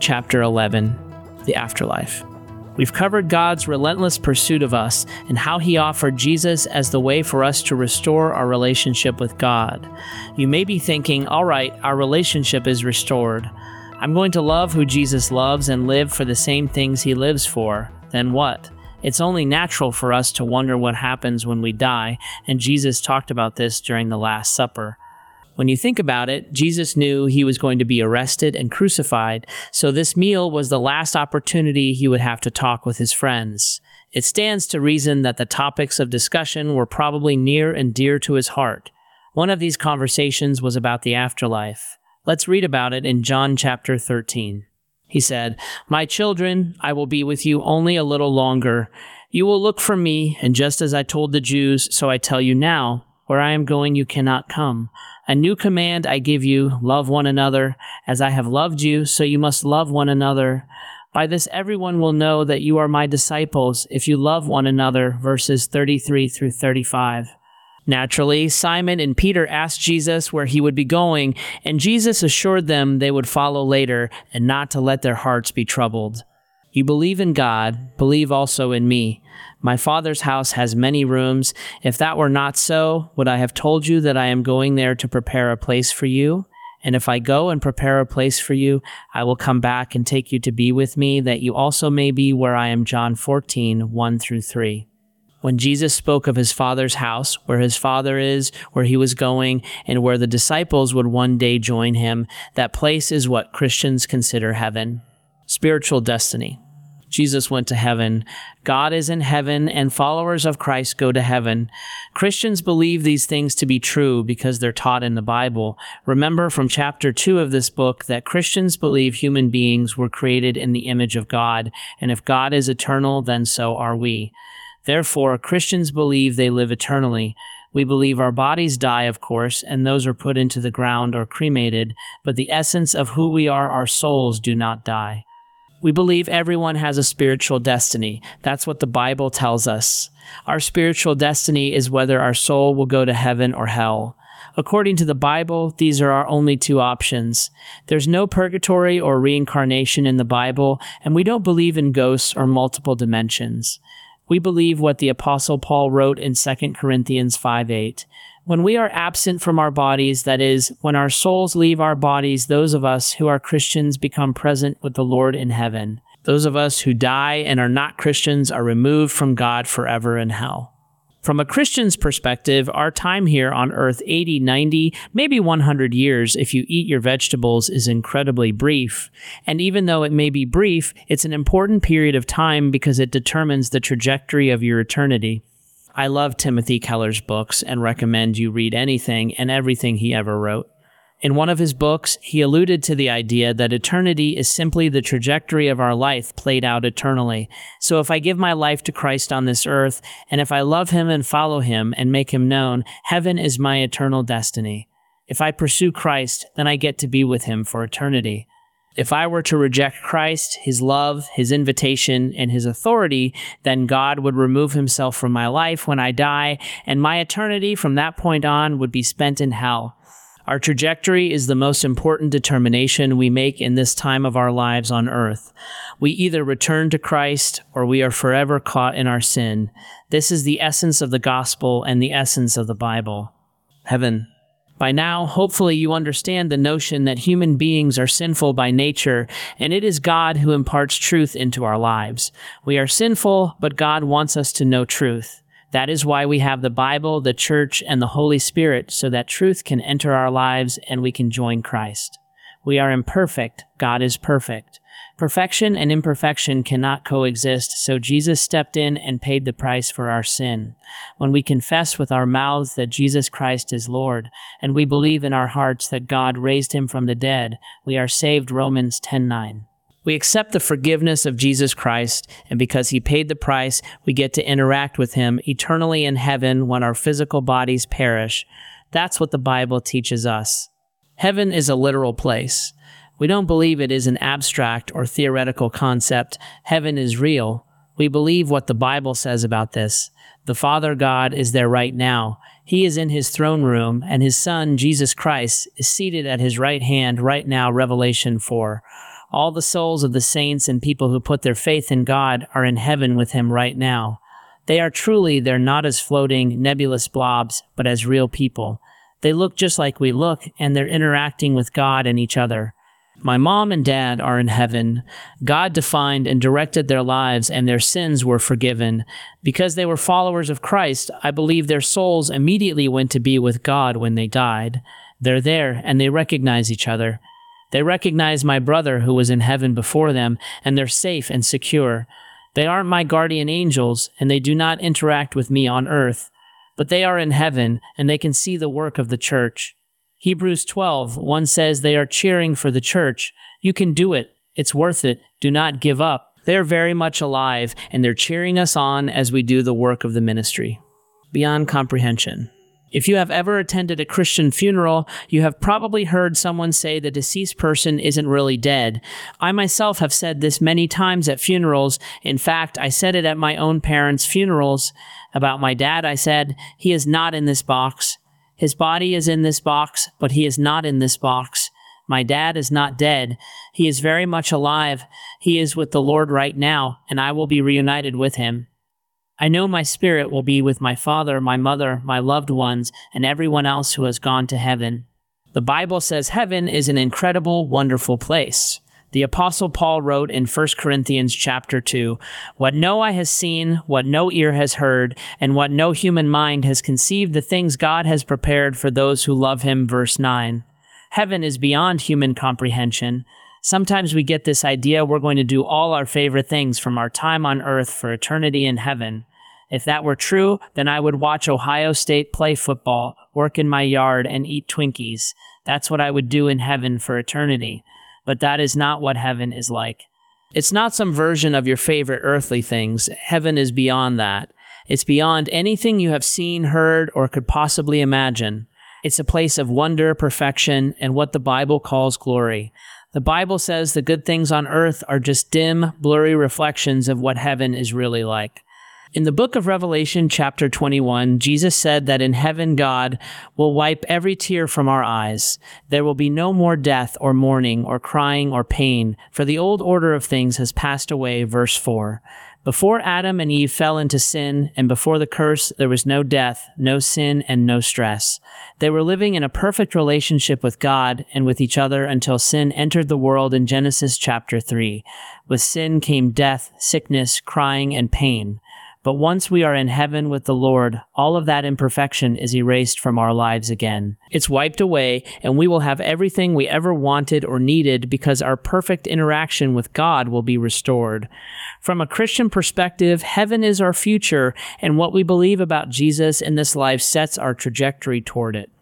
chapter 11 The Afterlife. We've covered God's relentless pursuit of us and how He offered Jesus as the way for us to restore our relationship with God. You may be thinking, all right, our relationship is restored. I'm going to love who Jesus loves and live for the same things He lives for. Then what? It's only natural for us to wonder what happens when we die, and Jesus talked about this during the Last Supper. When you think about it, Jesus knew he was going to be arrested and crucified, so this meal was the last opportunity he would have to talk with his friends. It stands to reason that the topics of discussion were probably near and dear to his heart. One of these conversations was about the afterlife. Let's read about it in John chapter 13. He said, My children, I will be with you only a little longer. You will look for me, and just as I told the Jews, so I tell you now, where I am going you cannot come. A new command I give you love one another. As I have loved you, so you must love one another. By this, everyone will know that you are my disciples if you love one another. Verses 33 through 35. Naturally, Simon and Peter asked Jesus where he would be going, and Jesus assured them they would follow later and not to let their hearts be troubled. You believe in God, believe also in me. My Father's house has many rooms. If that were not so, would I have told you that I am going there to prepare a place for you? And if I go and prepare a place for you, I will come back and take you to be with me, that you also may be where I am. John 14, 1 through 3 when Jesus spoke of his Father's house, where his Father is, where he was going, and where the disciples would one day join him, that place is what Christians consider heaven. Spiritual destiny. Jesus went to heaven. God is in heaven, and followers of Christ go to heaven. Christians believe these things to be true because they're taught in the Bible. Remember from chapter 2 of this book that Christians believe human beings were created in the image of God, and if God is eternal, then so are we. Therefore, Christians believe they live eternally. We believe our bodies die, of course, and those are put into the ground or cremated, but the essence of who we are, our souls, do not die. We believe everyone has a spiritual destiny. That's what the Bible tells us. Our spiritual destiny is whether our soul will go to heaven or hell. According to the Bible, these are our only two options. There's no purgatory or reincarnation in the Bible, and we don't believe in ghosts or multiple dimensions. We believe what the Apostle Paul wrote in 2 Corinthians 5 8. When we are absent from our bodies, that is, when our souls leave our bodies, those of us who are Christians become present with the Lord in heaven. Those of us who die and are not Christians are removed from God forever in hell. From a Christian's perspective, our time here on earth, 80, 90, maybe 100 years, if you eat your vegetables, is incredibly brief. And even though it may be brief, it's an important period of time because it determines the trajectory of your eternity. I love Timothy Keller's books and recommend you read anything and everything he ever wrote. In one of his books, he alluded to the idea that eternity is simply the trajectory of our life played out eternally. So if I give my life to Christ on this earth, and if I love him and follow him and make him known, heaven is my eternal destiny. If I pursue Christ, then I get to be with him for eternity. If I were to reject Christ, his love, his invitation, and his authority, then God would remove himself from my life when I die, and my eternity from that point on would be spent in hell. Our trajectory is the most important determination we make in this time of our lives on earth. We either return to Christ or we are forever caught in our sin. This is the essence of the gospel and the essence of the Bible. Heaven. By now, hopefully, you understand the notion that human beings are sinful by nature, and it is God who imparts truth into our lives. We are sinful, but God wants us to know truth. That is why we have the Bible, the church, and the Holy Spirit, so that truth can enter our lives and we can join Christ. We are imperfect, God is perfect. Perfection and imperfection cannot coexist, so Jesus stepped in and paid the price for our sin. When we confess with our mouths that Jesus Christ is Lord, and we believe in our hearts that God raised him from the dead, we are saved Romans 10:9. We accept the forgiveness of Jesus Christ, and because he paid the price, we get to interact with him eternally in heaven when our physical bodies perish. That's what the Bible teaches us. Heaven is a literal place. We don't believe it is an abstract or theoretical concept. Heaven is real. We believe what the Bible says about this. The Father God is there right now. He is in his throne room, and his Son, Jesus Christ, is seated at his right hand right now, Revelation 4. All the souls of the saints and people who put their faith in God are in heaven with him right now. They are truly, they're not as floating, nebulous blobs, but as real people. They look just like we look, and they're interacting with God and each other. My mom and dad are in heaven. God defined and directed their lives, and their sins were forgiven. Because they were followers of Christ, I believe their souls immediately went to be with God when they died. They're there, and they recognize each other. They recognize my brother who was in heaven before them, and they're safe and secure. They aren't my guardian angels, and they do not interact with me on earth, but they are in heaven, and they can see the work of the church. Hebrews 12, 1 says they are cheering for the church. You can do it. It's worth it. Do not give up. They're very much alive, and they're cheering us on as we do the work of the ministry. Beyond comprehension. If you have ever attended a Christian funeral, you have probably heard someone say the deceased person isn't really dead. I myself have said this many times at funerals. In fact, I said it at my own parents' funerals. About my dad, I said, he is not in this box. His body is in this box, but he is not in this box. My dad is not dead. He is very much alive. He is with the Lord right now, and I will be reunited with him. I know my spirit will be with my father, my mother, my loved ones, and everyone else who has gone to heaven. The Bible says heaven is an incredible, wonderful place. The apostle Paul wrote in 1 Corinthians chapter 2, what no eye has seen, what no ear has heard, and what no human mind has conceived the things God has prepared for those who love him verse 9. Heaven is beyond human comprehension. Sometimes we get this idea we're going to do all our favorite things from our time on earth for eternity in heaven. If that were true, then I would watch Ohio State play football, work in my yard, and eat Twinkies. That's what I would do in heaven for eternity but that is not what heaven is like. It's not some version of your favorite earthly things. Heaven is beyond that. It's beyond anything you have seen, heard, or could possibly imagine. It's a place of wonder, perfection, and what the Bible calls glory. The Bible says the good things on earth are just dim, blurry reflections of what heaven is really like. In the book of Revelation, chapter 21, Jesus said that in heaven God will wipe every tear from our eyes. There will be no more death or mourning or crying or pain, for the old order of things has passed away. Verse 4. Before Adam and Eve fell into sin and before the curse, there was no death, no sin, and no stress. They were living in a perfect relationship with God and with each other until sin entered the world in Genesis chapter 3. With sin came death, sickness, crying, and pain. But once we are in heaven with the Lord, all of that imperfection is erased from our lives again. It's wiped away, and we will have everything we ever wanted or needed because our perfect interaction with God will be restored. From a Christian perspective, heaven is our future, and what we believe about Jesus in this life sets our trajectory toward it.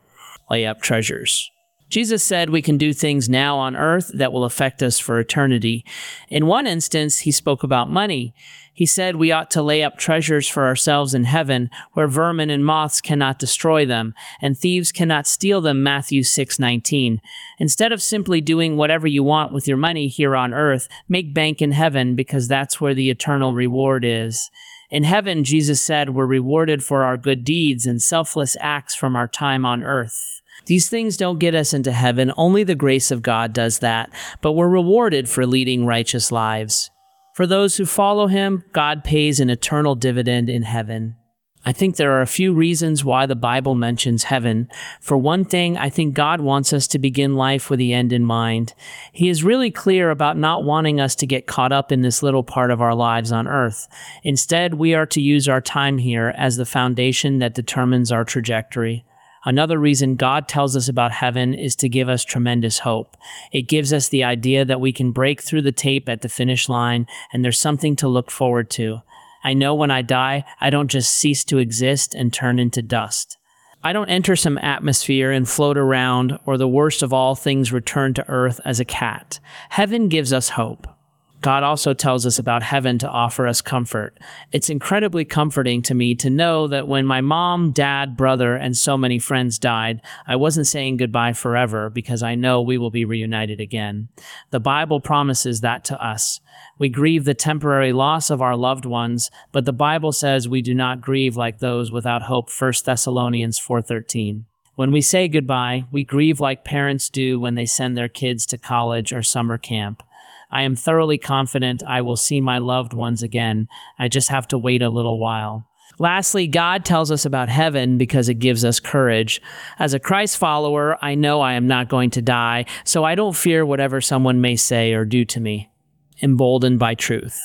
Lay up treasures. Jesus said we can do things now on earth that will affect us for eternity. In one instance, he spoke about money. He said we ought to lay up treasures for ourselves in heaven, where vermin and moths cannot destroy them, and thieves cannot steal them. Matthew 6:19. Instead of simply doing whatever you want with your money here on earth, make bank in heaven because that's where the eternal reward is. In heaven, Jesus said, we're rewarded for our good deeds and selfless acts from our time on earth. These things don't get us into heaven, only the grace of God does that, but we're rewarded for leading righteous lives. For those who follow him, God pays an eternal dividend in heaven. I think there are a few reasons why the Bible mentions heaven. For one thing, I think God wants us to begin life with the end in mind. He is really clear about not wanting us to get caught up in this little part of our lives on earth. Instead, we are to use our time here as the foundation that determines our trajectory. Another reason God tells us about heaven is to give us tremendous hope. It gives us the idea that we can break through the tape at the finish line and there's something to look forward to. I know when I die, I don't just cease to exist and turn into dust. I don't enter some atmosphere and float around, or the worst of all things, return to earth as a cat. Heaven gives us hope. God also tells us about heaven to offer us comfort. It's incredibly comforting to me to know that when my mom, dad, brother, and so many friends died, I wasn't saying goodbye forever because I know we will be reunited again. The Bible promises that to us. We grieve the temporary loss of our loved ones, but the Bible says we do not grieve like those without hope. 1 Thessalonians 4:13. When we say goodbye, we grieve like parents do when they send their kids to college or summer camp. I am thoroughly confident I will see my loved ones again. I just have to wait a little while. Lastly, God tells us about heaven because it gives us courage. As a Christ follower, I know I am not going to die, so I don't fear whatever someone may say or do to me. Emboldened by truth.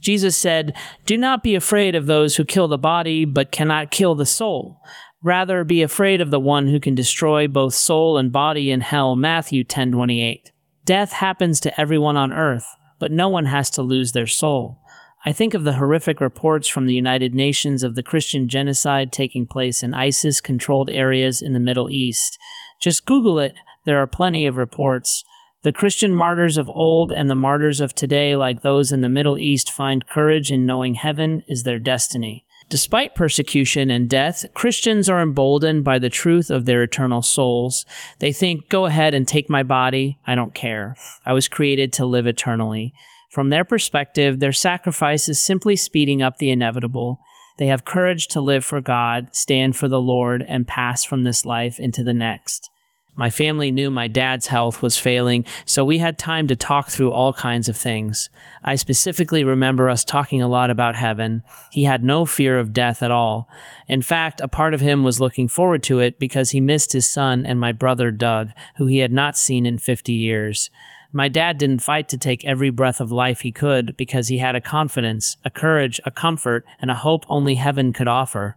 Jesus said, Do not be afraid of those who kill the body, but cannot kill the soul. Rather, be afraid of the one who can destroy both soul and body in hell. Matthew 10:28. Death happens to everyone on earth, but no one has to lose their soul. I think of the horrific reports from the United Nations of the Christian genocide taking place in ISIS controlled areas in the Middle East. Just Google it, there are plenty of reports. The Christian martyrs of old and the martyrs of today, like those in the Middle East, find courage in knowing heaven is their destiny. Despite persecution and death, Christians are emboldened by the truth of their eternal souls. They think, go ahead and take my body. I don't care. I was created to live eternally. From their perspective, their sacrifice is simply speeding up the inevitable. They have courage to live for God, stand for the Lord, and pass from this life into the next. My family knew my dad's health was failing, so we had time to talk through all kinds of things. I specifically remember us talking a lot about heaven. He had no fear of death at all. In fact, a part of him was looking forward to it because he missed his son and my brother Doug, who he had not seen in 50 years. My dad didn't fight to take every breath of life he could because he had a confidence, a courage, a comfort, and a hope only heaven could offer.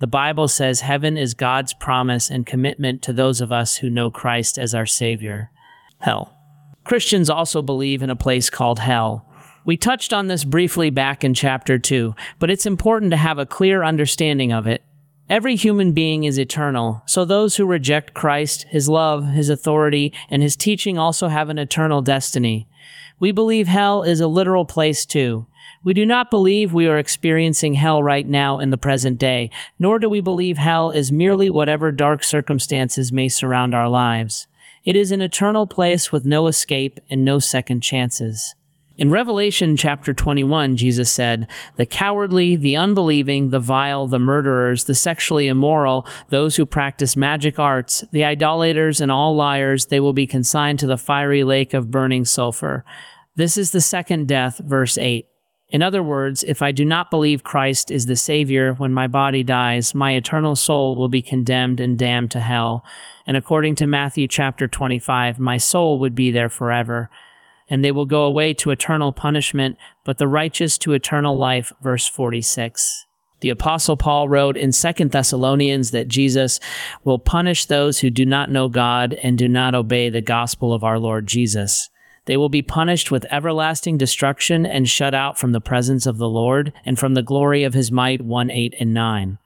The Bible says heaven is God's promise and commitment to those of us who know Christ as our Savior. Hell. Christians also believe in a place called hell. We touched on this briefly back in chapter 2, but it's important to have a clear understanding of it Every human being is eternal, so those who reject Christ, His love, His authority, and His teaching also have an eternal destiny. We believe hell is a literal place too. We do not believe we are experiencing hell right now in the present day, nor do we believe hell is merely whatever dark circumstances may surround our lives. It is an eternal place with no escape and no second chances. In Revelation chapter 21, Jesus said, The cowardly, the unbelieving, the vile, the murderers, the sexually immoral, those who practice magic arts, the idolaters, and all liars, they will be consigned to the fiery lake of burning sulfur. This is the second death, verse 8. In other words, if I do not believe Christ is the Savior when my body dies, my eternal soul will be condemned and damned to hell. And according to Matthew chapter 25, my soul would be there forever and they will go away to eternal punishment, but the righteous to eternal life. Verse 46. The apostle Paul wrote in 2 Thessalonians that Jesus will punish those who do not know God and do not obey the gospel of our Lord Jesus. They will be punished with everlasting destruction and shut out from the presence of the Lord and from the glory of his might 1 8 and 9.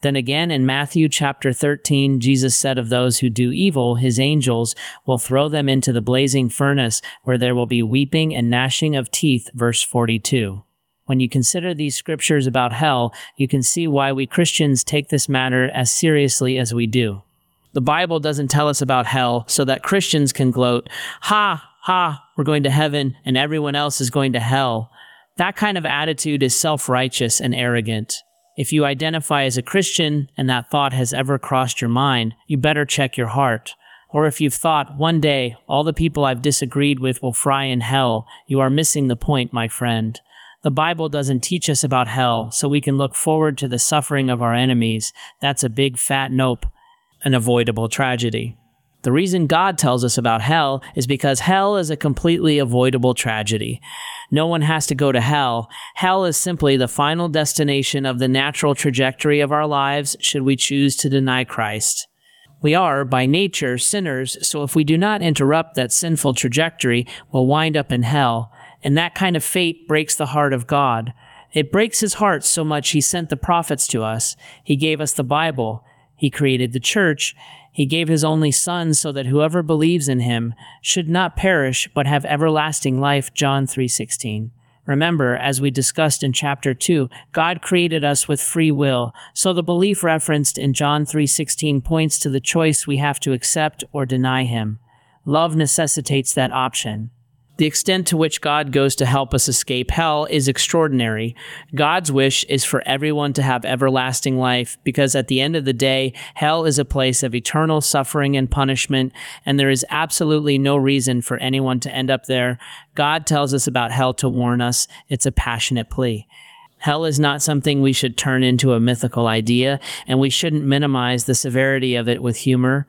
Then again in Matthew chapter 13, Jesus said of those who do evil, his angels will throw them into the blazing furnace where there will be weeping and gnashing of teeth, verse 42. When you consider these scriptures about hell, you can see why we Christians take this matter as seriously as we do. The Bible doesn't tell us about hell so that Christians can gloat, ha, ha, we're going to heaven and everyone else is going to hell. That kind of attitude is self righteous and arrogant. If you identify as a Christian and that thought has ever crossed your mind, you better check your heart. Or if you've thought, one day, all the people I've disagreed with will fry in hell, you are missing the point, my friend. The Bible doesn't teach us about hell, so we can look forward to the suffering of our enemies. That's a big fat nope, an avoidable tragedy. The reason God tells us about hell is because hell is a completely avoidable tragedy. No one has to go to hell. Hell is simply the final destination of the natural trajectory of our lives should we choose to deny Christ. We are, by nature, sinners, so if we do not interrupt that sinful trajectory, we'll wind up in hell. And that kind of fate breaks the heart of God. It breaks his heart so much he sent the prophets to us. He gave us the Bible. He created the church. He gave his only son so that whoever believes in him should not perish but have everlasting life. John 3:16. Remember, as we discussed in chapter 2, God created us with free will, so the belief referenced in John 3:16 points to the choice we have to accept or deny him. Love necessitates that option. The extent to which God goes to help us escape hell is extraordinary. God's wish is for everyone to have everlasting life because at the end of the day, hell is a place of eternal suffering and punishment, and there is absolutely no reason for anyone to end up there. God tells us about hell to warn us. It's a passionate plea. Hell is not something we should turn into a mythical idea, and we shouldn't minimize the severity of it with humor.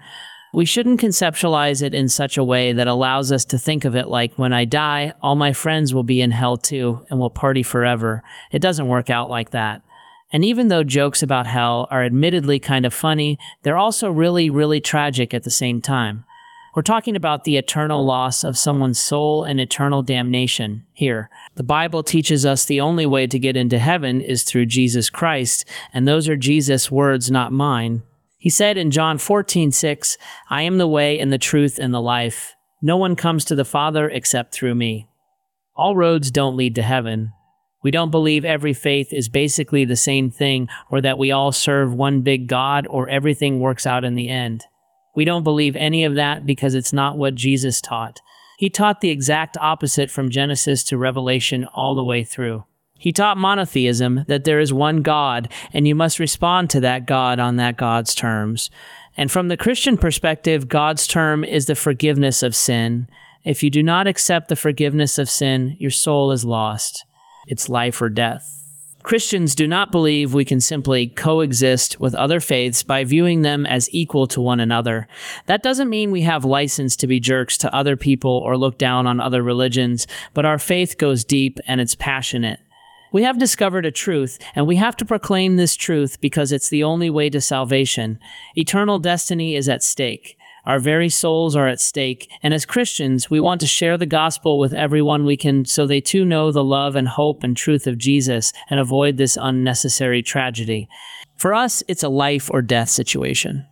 We shouldn't conceptualize it in such a way that allows us to think of it like when I die, all my friends will be in hell too and we'll party forever. It doesn't work out like that. And even though jokes about hell are admittedly kind of funny, they're also really, really tragic at the same time. We're talking about the eternal loss of someone's soul and eternal damnation here. The Bible teaches us the only way to get into heaven is through Jesus Christ, and those are Jesus' words, not mine. He said in John 14, 6, I am the way and the truth and the life. No one comes to the Father except through me. All roads don't lead to heaven. We don't believe every faith is basically the same thing or that we all serve one big God or everything works out in the end. We don't believe any of that because it's not what Jesus taught. He taught the exact opposite from Genesis to Revelation all the way through. He taught monotheism, that there is one God, and you must respond to that God on that God's terms. And from the Christian perspective, God's term is the forgiveness of sin. If you do not accept the forgiveness of sin, your soul is lost. It's life or death. Christians do not believe we can simply coexist with other faiths by viewing them as equal to one another. That doesn't mean we have license to be jerks to other people or look down on other religions, but our faith goes deep and it's passionate. We have discovered a truth, and we have to proclaim this truth because it's the only way to salvation. Eternal destiny is at stake. Our very souls are at stake, and as Christians, we want to share the gospel with everyone we can so they too know the love and hope and truth of Jesus and avoid this unnecessary tragedy. For us, it's a life or death situation.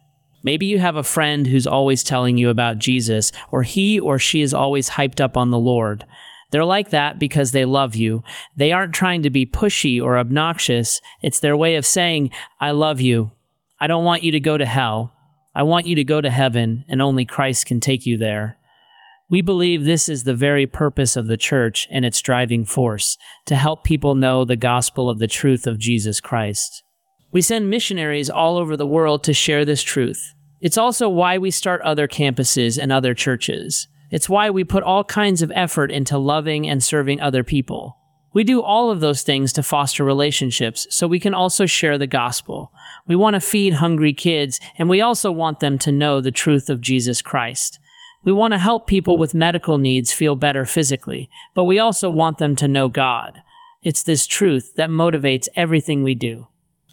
Maybe you have a friend who's always telling you about Jesus, or he or she is always hyped up on the Lord. They're like that because they love you. They aren't trying to be pushy or obnoxious. It's their way of saying, I love you. I don't want you to go to hell. I want you to go to heaven, and only Christ can take you there. We believe this is the very purpose of the church and its driving force to help people know the gospel of the truth of Jesus Christ. We send missionaries all over the world to share this truth. It's also why we start other campuses and other churches. It's why we put all kinds of effort into loving and serving other people. We do all of those things to foster relationships so we can also share the gospel. We want to feed hungry kids, and we also want them to know the truth of Jesus Christ. We want to help people with medical needs feel better physically, but we also want them to know God. It's this truth that motivates everything we do.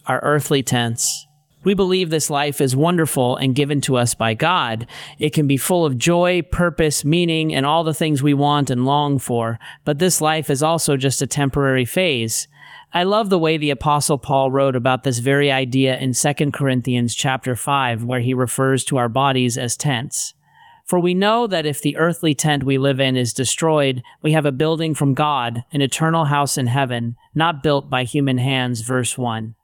Our earthly tents, we believe this life is wonderful and given to us by God. It can be full of joy, purpose, meaning, and all the things we want and long for, but this life is also just a temporary phase. I love the way the apostle Paul wrote about this very idea in 2 Corinthians chapter 5 where he refers to our bodies as tents. For we know that if the earthly tent we live in is destroyed, we have a building from God, an eternal house in heaven, not built by human hands verse 1.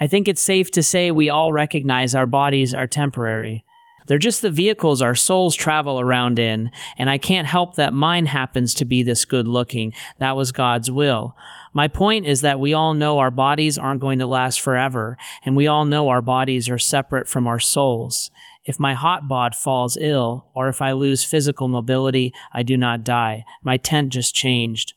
I think it's safe to say we all recognize our bodies are temporary. They're just the vehicles our souls travel around in, and I can't help that mine happens to be this good looking. That was God's will. My point is that we all know our bodies aren't going to last forever, and we all know our bodies are separate from our souls. If my hot bod falls ill, or if I lose physical mobility, I do not die. My tent just changed.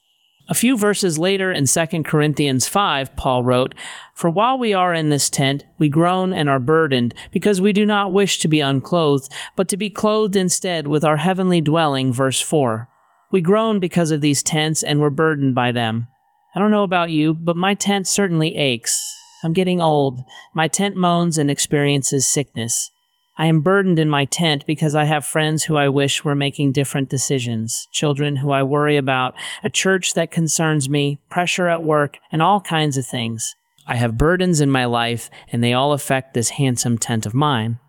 A few verses later in 2 Corinthians 5, Paul wrote, For while we are in this tent, we groan and are burdened, because we do not wish to be unclothed, but to be clothed instead with our heavenly dwelling, verse 4. We groan because of these tents and we're burdened by them. I don't know about you, but my tent certainly aches. I'm getting old. My tent moans and experiences sickness. I am burdened in my tent because I have friends who I wish were making different decisions, children who I worry about, a church that concerns me, pressure at work, and all kinds of things. I have burdens in my life, and they all affect this handsome tent of mine.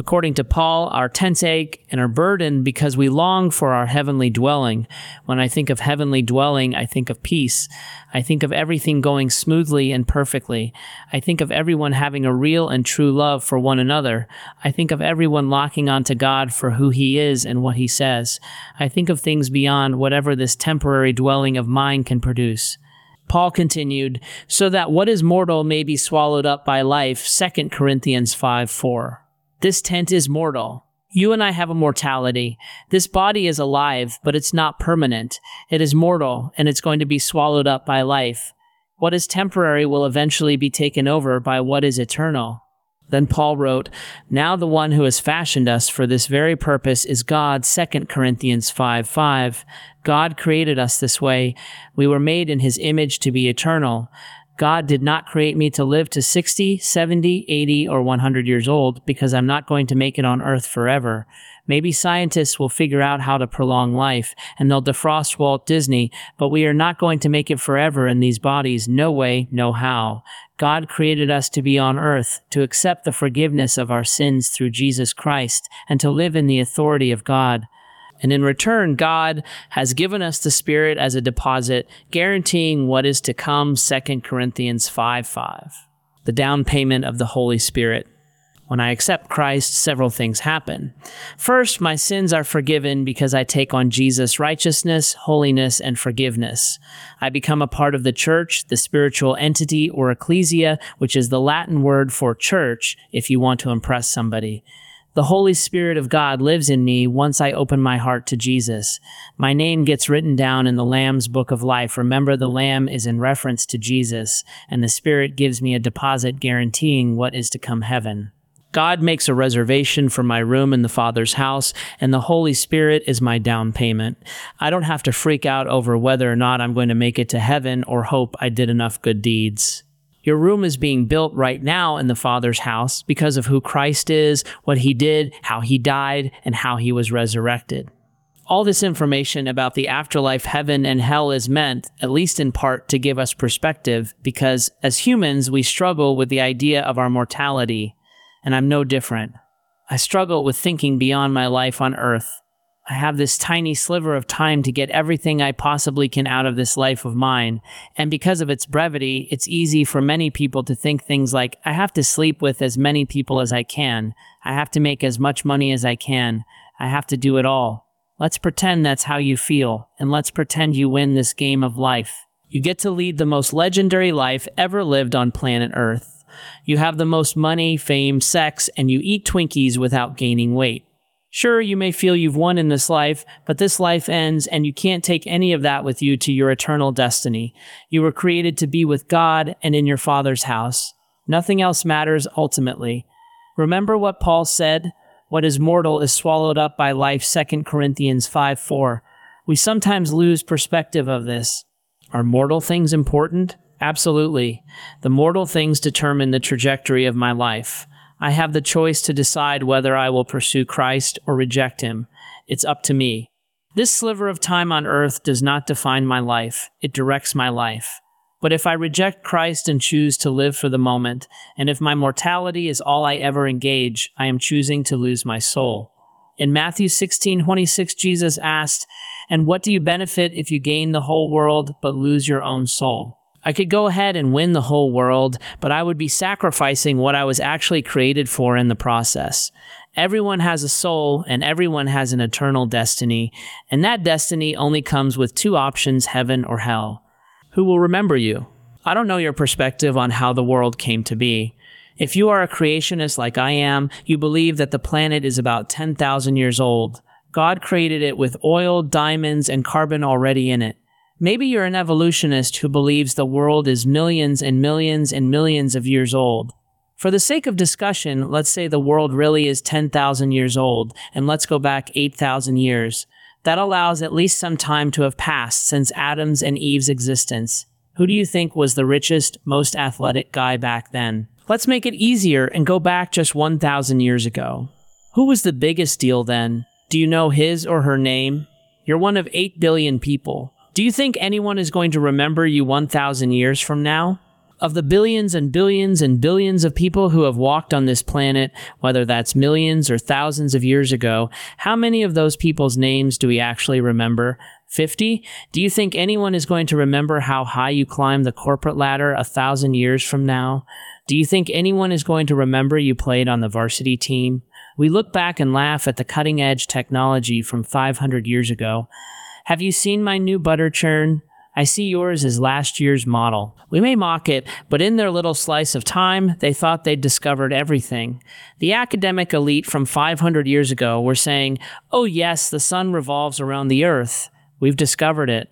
According to Paul, our tents ache and are burdened because we long for our heavenly dwelling. When I think of heavenly dwelling, I think of peace. I think of everything going smoothly and perfectly. I think of everyone having a real and true love for one another. I think of everyone locking onto God for who he is and what he says. I think of things beyond whatever this temporary dwelling of mine can produce. Paul continued, so that what is mortal may be swallowed up by life, 2 Corinthians 5 4. This tent is mortal. You and I have a mortality. This body is alive, but it's not permanent. It is mortal, and it's going to be swallowed up by life. What is temporary will eventually be taken over by what is eternal. Then Paul wrote, Now the one who has fashioned us for this very purpose is God, 2 Corinthians 5 5. God created us this way. We were made in his image to be eternal. God did not create me to live to 60, 70, 80, or 100 years old because I'm not going to make it on earth forever. Maybe scientists will figure out how to prolong life and they'll defrost Walt Disney, but we are not going to make it forever in these bodies. No way, no how. God created us to be on earth, to accept the forgiveness of our sins through Jesus Christ, and to live in the authority of God. And in return, God has given us the Spirit as a deposit, guaranteeing what is to come, 2 Corinthians 5 5. The down payment of the Holy Spirit. When I accept Christ, several things happen. First, my sins are forgiven because I take on Jesus' righteousness, holiness, and forgiveness. I become a part of the church, the spiritual entity, or ecclesia, which is the Latin word for church if you want to impress somebody. The Holy Spirit of God lives in me once I open my heart to Jesus. My name gets written down in the Lamb's book of life. Remember, the Lamb is in reference to Jesus, and the Spirit gives me a deposit guaranteeing what is to come heaven. God makes a reservation for my room in the Father's house, and the Holy Spirit is my down payment. I don't have to freak out over whether or not I'm going to make it to heaven or hope I did enough good deeds. Your room is being built right now in the Father's house because of who Christ is, what he did, how he died, and how he was resurrected. All this information about the afterlife, heaven, and hell is meant, at least in part, to give us perspective because as humans, we struggle with the idea of our mortality, and I'm no different. I struggle with thinking beyond my life on earth I have this tiny sliver of time to get everything I possibly can out of this life of mine. And because of its brevity, it's easy for many people to think things like, I have to sleep with as many people as I can. I have to make as much money as I can. I have to do it all. Let's pretend that's how you feel, and let's pretend you win this game of life. You get to lead the most legendary life ever lived on planet Earth. You have the most money, fame, sex, and you eat Twinkies without gaining weight. Sure, you may feel you've won in this life, but this life ends and you can't take any of that with you to your eternal destiny. You were created to be with God and in your Father's house. Nothing else matters ultimately. Remember what Paul said? What is mortal is swallowed up by life, 2 Corinthians 5 4. We sometimes lose perspective of this. Are mortal things important? Absolutely. The mortal things determine the trajectory of my life. I have the choice to decide whether I will pursue Christ or reject him. It's up to me. This sliver of time on earth does not define my life, it directs my life. But if I reject Christ and choose to live for the moment, and if my mortality is all I ever engage, I am choosing to lose my soul. In Matthew 16 26, Jesus asked, And what do you benefit if you gain the whole world but lose your own soul? I could go ahead and win the whole world, but I would be sacrificing what I was actually created for in the process. Everyone has a soul and everyone has an eternal destiny, and that destiny only comes with two options heaven or hell. Who will remember you? I don't know your perspective on how the world came to be. If you are a creationist like I am, you believe that the planet is about 10,000 years old. God created it with oil, diamonds, and carbon already in it. Maybe you're an evolutionist who believes the world is millions and millions and millions of years old. For the sake of discussion, let's say the world really is 10,000 years old, and let's go back 8,000 years. That allows at least some time to have passed since Adam's and Eve's existence. Who do you think was the richest, most athletic guy back then? Let's make it easier and go back just 1,000 years ago. Who was the biggest deal then? Do you know his or her name? You're one of 8 billion people. Do you think anyone is going to remember you 1,000 years from now? Of the billions and billions and billions of people who have walked on this planet, whether that's millions or thousands of years ago, how many of those people's names do we actually remember? 50? Do you think anyone is going to remember how high you climbed the corporate ladder a thousand years from now? Do you think anyone is going to remember you played on the varsity team? We look back and laugh at the cutting edge technology from 500 years ago. Have you seen my new butter churn? I see yours as last year's model. We may mock it, but in their little slice of time, they thought they'd discovered everything. The academic elite from 500 years ago were saying, oh, yes, the sun revolves around the earth. We've discovered it.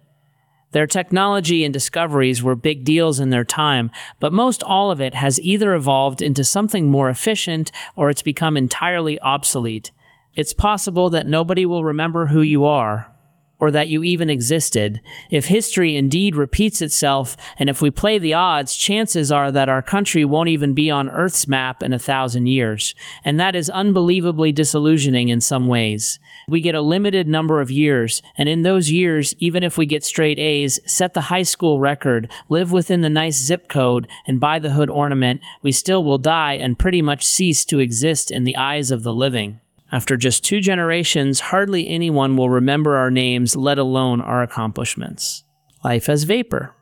Their technology and discoveries were big deals in their time, but most all of it has either evolved into something more efficient or it's become entirely obsolete. It's possible that nobody will remember who you are, or that you even existed. If history indeed repeats itself, and if we play the odds, chances are that our country won't even be on Earth's map in a thousand years. And that is unbelievably disillusioning in some ways. We get a limited number of years, and in those years, even if we get straight A's, set the high school record, live within the nice zip code, and buy the hood ornament, we still will die and pretty much cease to exist in the eyes of the living. After just two generations, hardly anyone will remember our names, let alone our accomplishments. Life as vapor.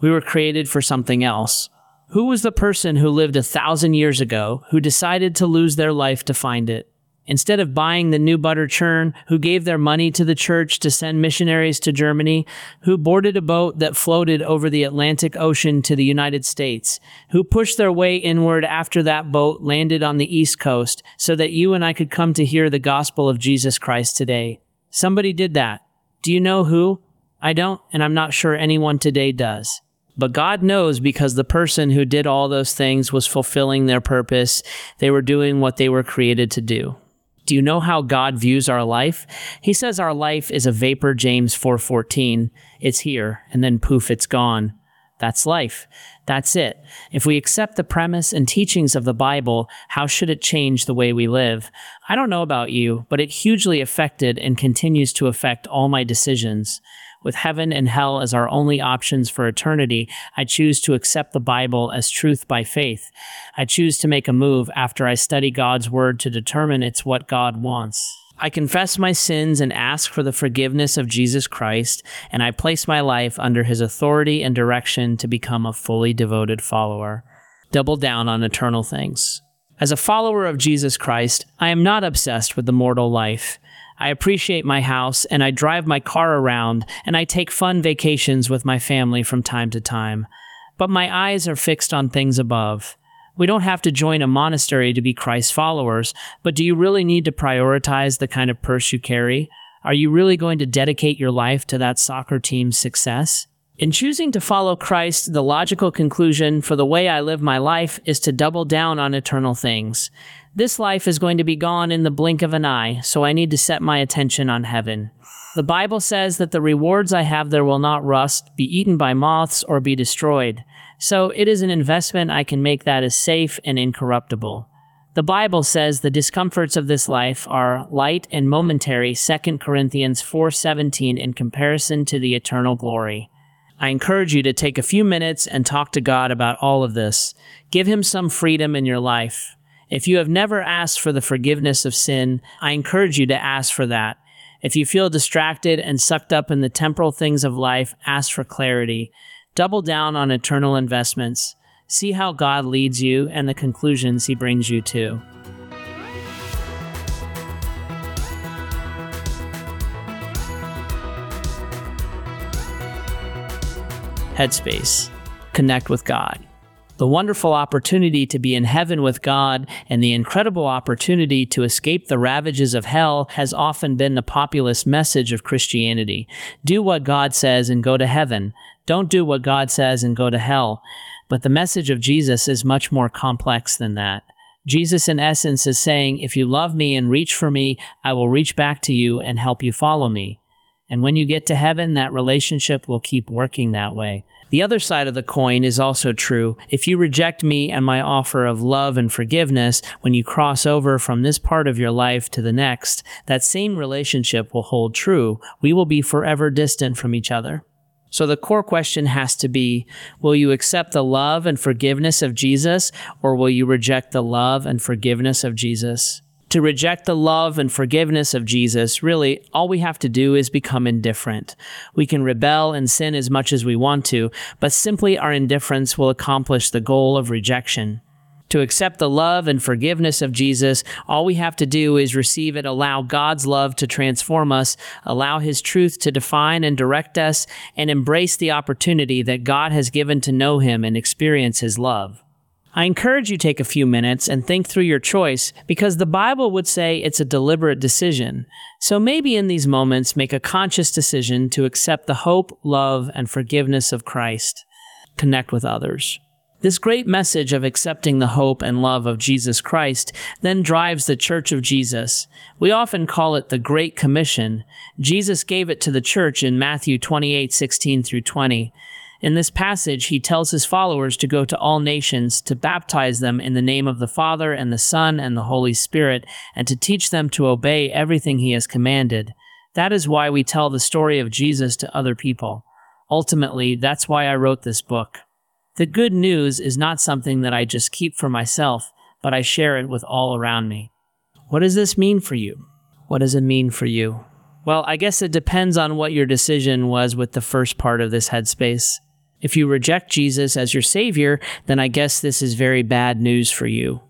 We were created for something else. Who was the person who lived a thousand years ago who decided to lose their life to find it? Instead of buying the new butter churn, who gave their money to the church to send missionaries to Germany, who boarded a boat that floated over the Atlantic Ocean to the United States, who pushed their way inward after that boat landed on the East Coast so that you and I could come to hear the gospel of Jesus Christ today. Somebody did that. Do you know who? I don't, and I'm not sure anyone today does. But God knows because the person who did all those things was fulfilling their purpose. They were doing what they were created to do. Do you know how God views our life? He says our life is a vapor, James 4:14. It's here and then poof, it's gone. That's life. That's it. If we accept the premise and teachings of the Bible, how should it change the way we live? I don't know about you, but it hugely affected and continues to affect all my decisions. With heaven and hell as our only options for eternity, I choose to accept the Bible as truth by faith. I choose to make a move after I study God's Word to determine it's what God wants. I confess my sins and ask for the forgiveness of Jesus Christ, and I place my life under his authority and direction to become a fully devoted follower. Double down on eternal things. As a follower of Jesus Christ, I am not obsessed with the mortal life. I appreciate my house and I drive my car around and I take fun vacations with my family from time to time. But my eyes are fixed on things above. We don't have to join a monastery to be Christ followers, but do you really need to prioritize the kind of purse you carry? Are you really going to dedicate your life to that soccer team's success? In choosing to follow Christ, the logical conclusion for the way I live my life is to double down on eternal things. This life is going to be gone in the blink of an eye, so I need to set my attention on heaven. The Bible says that the rewards I have there will not rust, be eaten by moths, or be destroyed. So it is an investment I can make that is safe and incorruptible. The Bible says the discomforts of this life are light and momentary, 2 Corinthians 4:17 in comparison to the eternal glory. I encourage you to take a few minutes and talk to God about all of this. Give him some freedom in your life. If you have never asked for the forgiveness of sin, I encourage you to ask for that. If you feel distracted and sucked up in the temporal things of life, ask for clarity. Double down on eternal investments. See how God leads you and the conclusions he brings you to. Headspace. Connect with God the wonderful opportunity to be in heaven with God and the incredible opportunity to escape the ravages of hell has often been the populist message of Christianity. Do what God says and go to heaven. Don't do what God says and go to hell. But the message of Jesus is much more complex than that. Jesus, in essence, is saying, If you love me and reach for me, I will reach back to you and help you follow me. And when you get to heaven, that relationship will keep working that way. The other side of the coin is also true. If you reject me and my offer of love and forgiveness when you cross over from this part of your life to the next, that same relationship will hold true. We will be forever distant from each other. So the core question has to be Will you accept the love and forgiveness of Jesus, or will you reject the love and forgiveness of Jesus? To reject the love and forgiveness of Jesus, really, all we have to do is become indifferent. We can rebel and sin as much as we want to, but simply our indifference will accomplish the goal of rejection. To accept the love and forgiveness of Jesus, all we have to do is receive it, allow God's love to transform us, allow His truth to define and direct us, and embrace the opportunity that God has given to know Him and experience His love. I encourage you take a few minutes and think through your choice because the Bible would say it's a deliberate decision. So maybe in these moments, make a conscious decision to accept the hope, love, and forgiveness of Christ. Connect with others. This great message of accepting the hope and love of Jesus Christ then drives the Church of Jesus. We often call it the Great Commission. Jesus gave it to the church in Matthew 28 16 through 20. In this passage, he tells his followers to go to all nations, to baptize them in the name of the Father and the Son and the Holy Spirit, and to teach them to obey everything he has commanded. That is why we tell the story of Jesus to other people. Ultimately, that's why I wrote this book. The good news is not something that I just keep for myself, but I share it with all around me. What does this mean for you? What does it mean for you? Well, I guess it depends on what your decision was with the first part of this headspace. If you reject Jesus as your Savior, then I guess this is very bad news for you.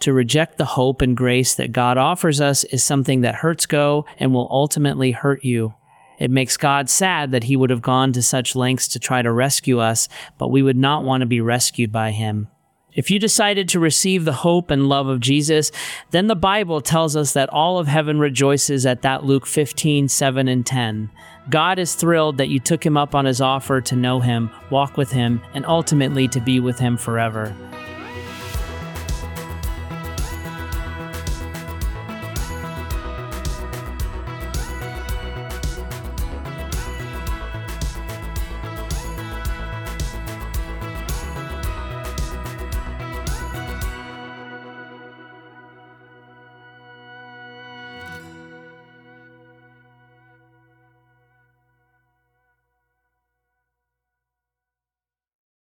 To reject the hope and grace that God offers us is something that hurts God and will ultimately hurt you. It makes God sad that he would have gone to such lengths to try to rescue us, but we would not want to be rescued by him. If you decided to receive the hope and love of Jesus, then the Bible tells us that all of heaven rejoices at that Luke 15, 7, and 10. God is thrilled that you took him up on his offer to know him, walk with him, and ultimately to be with him forever.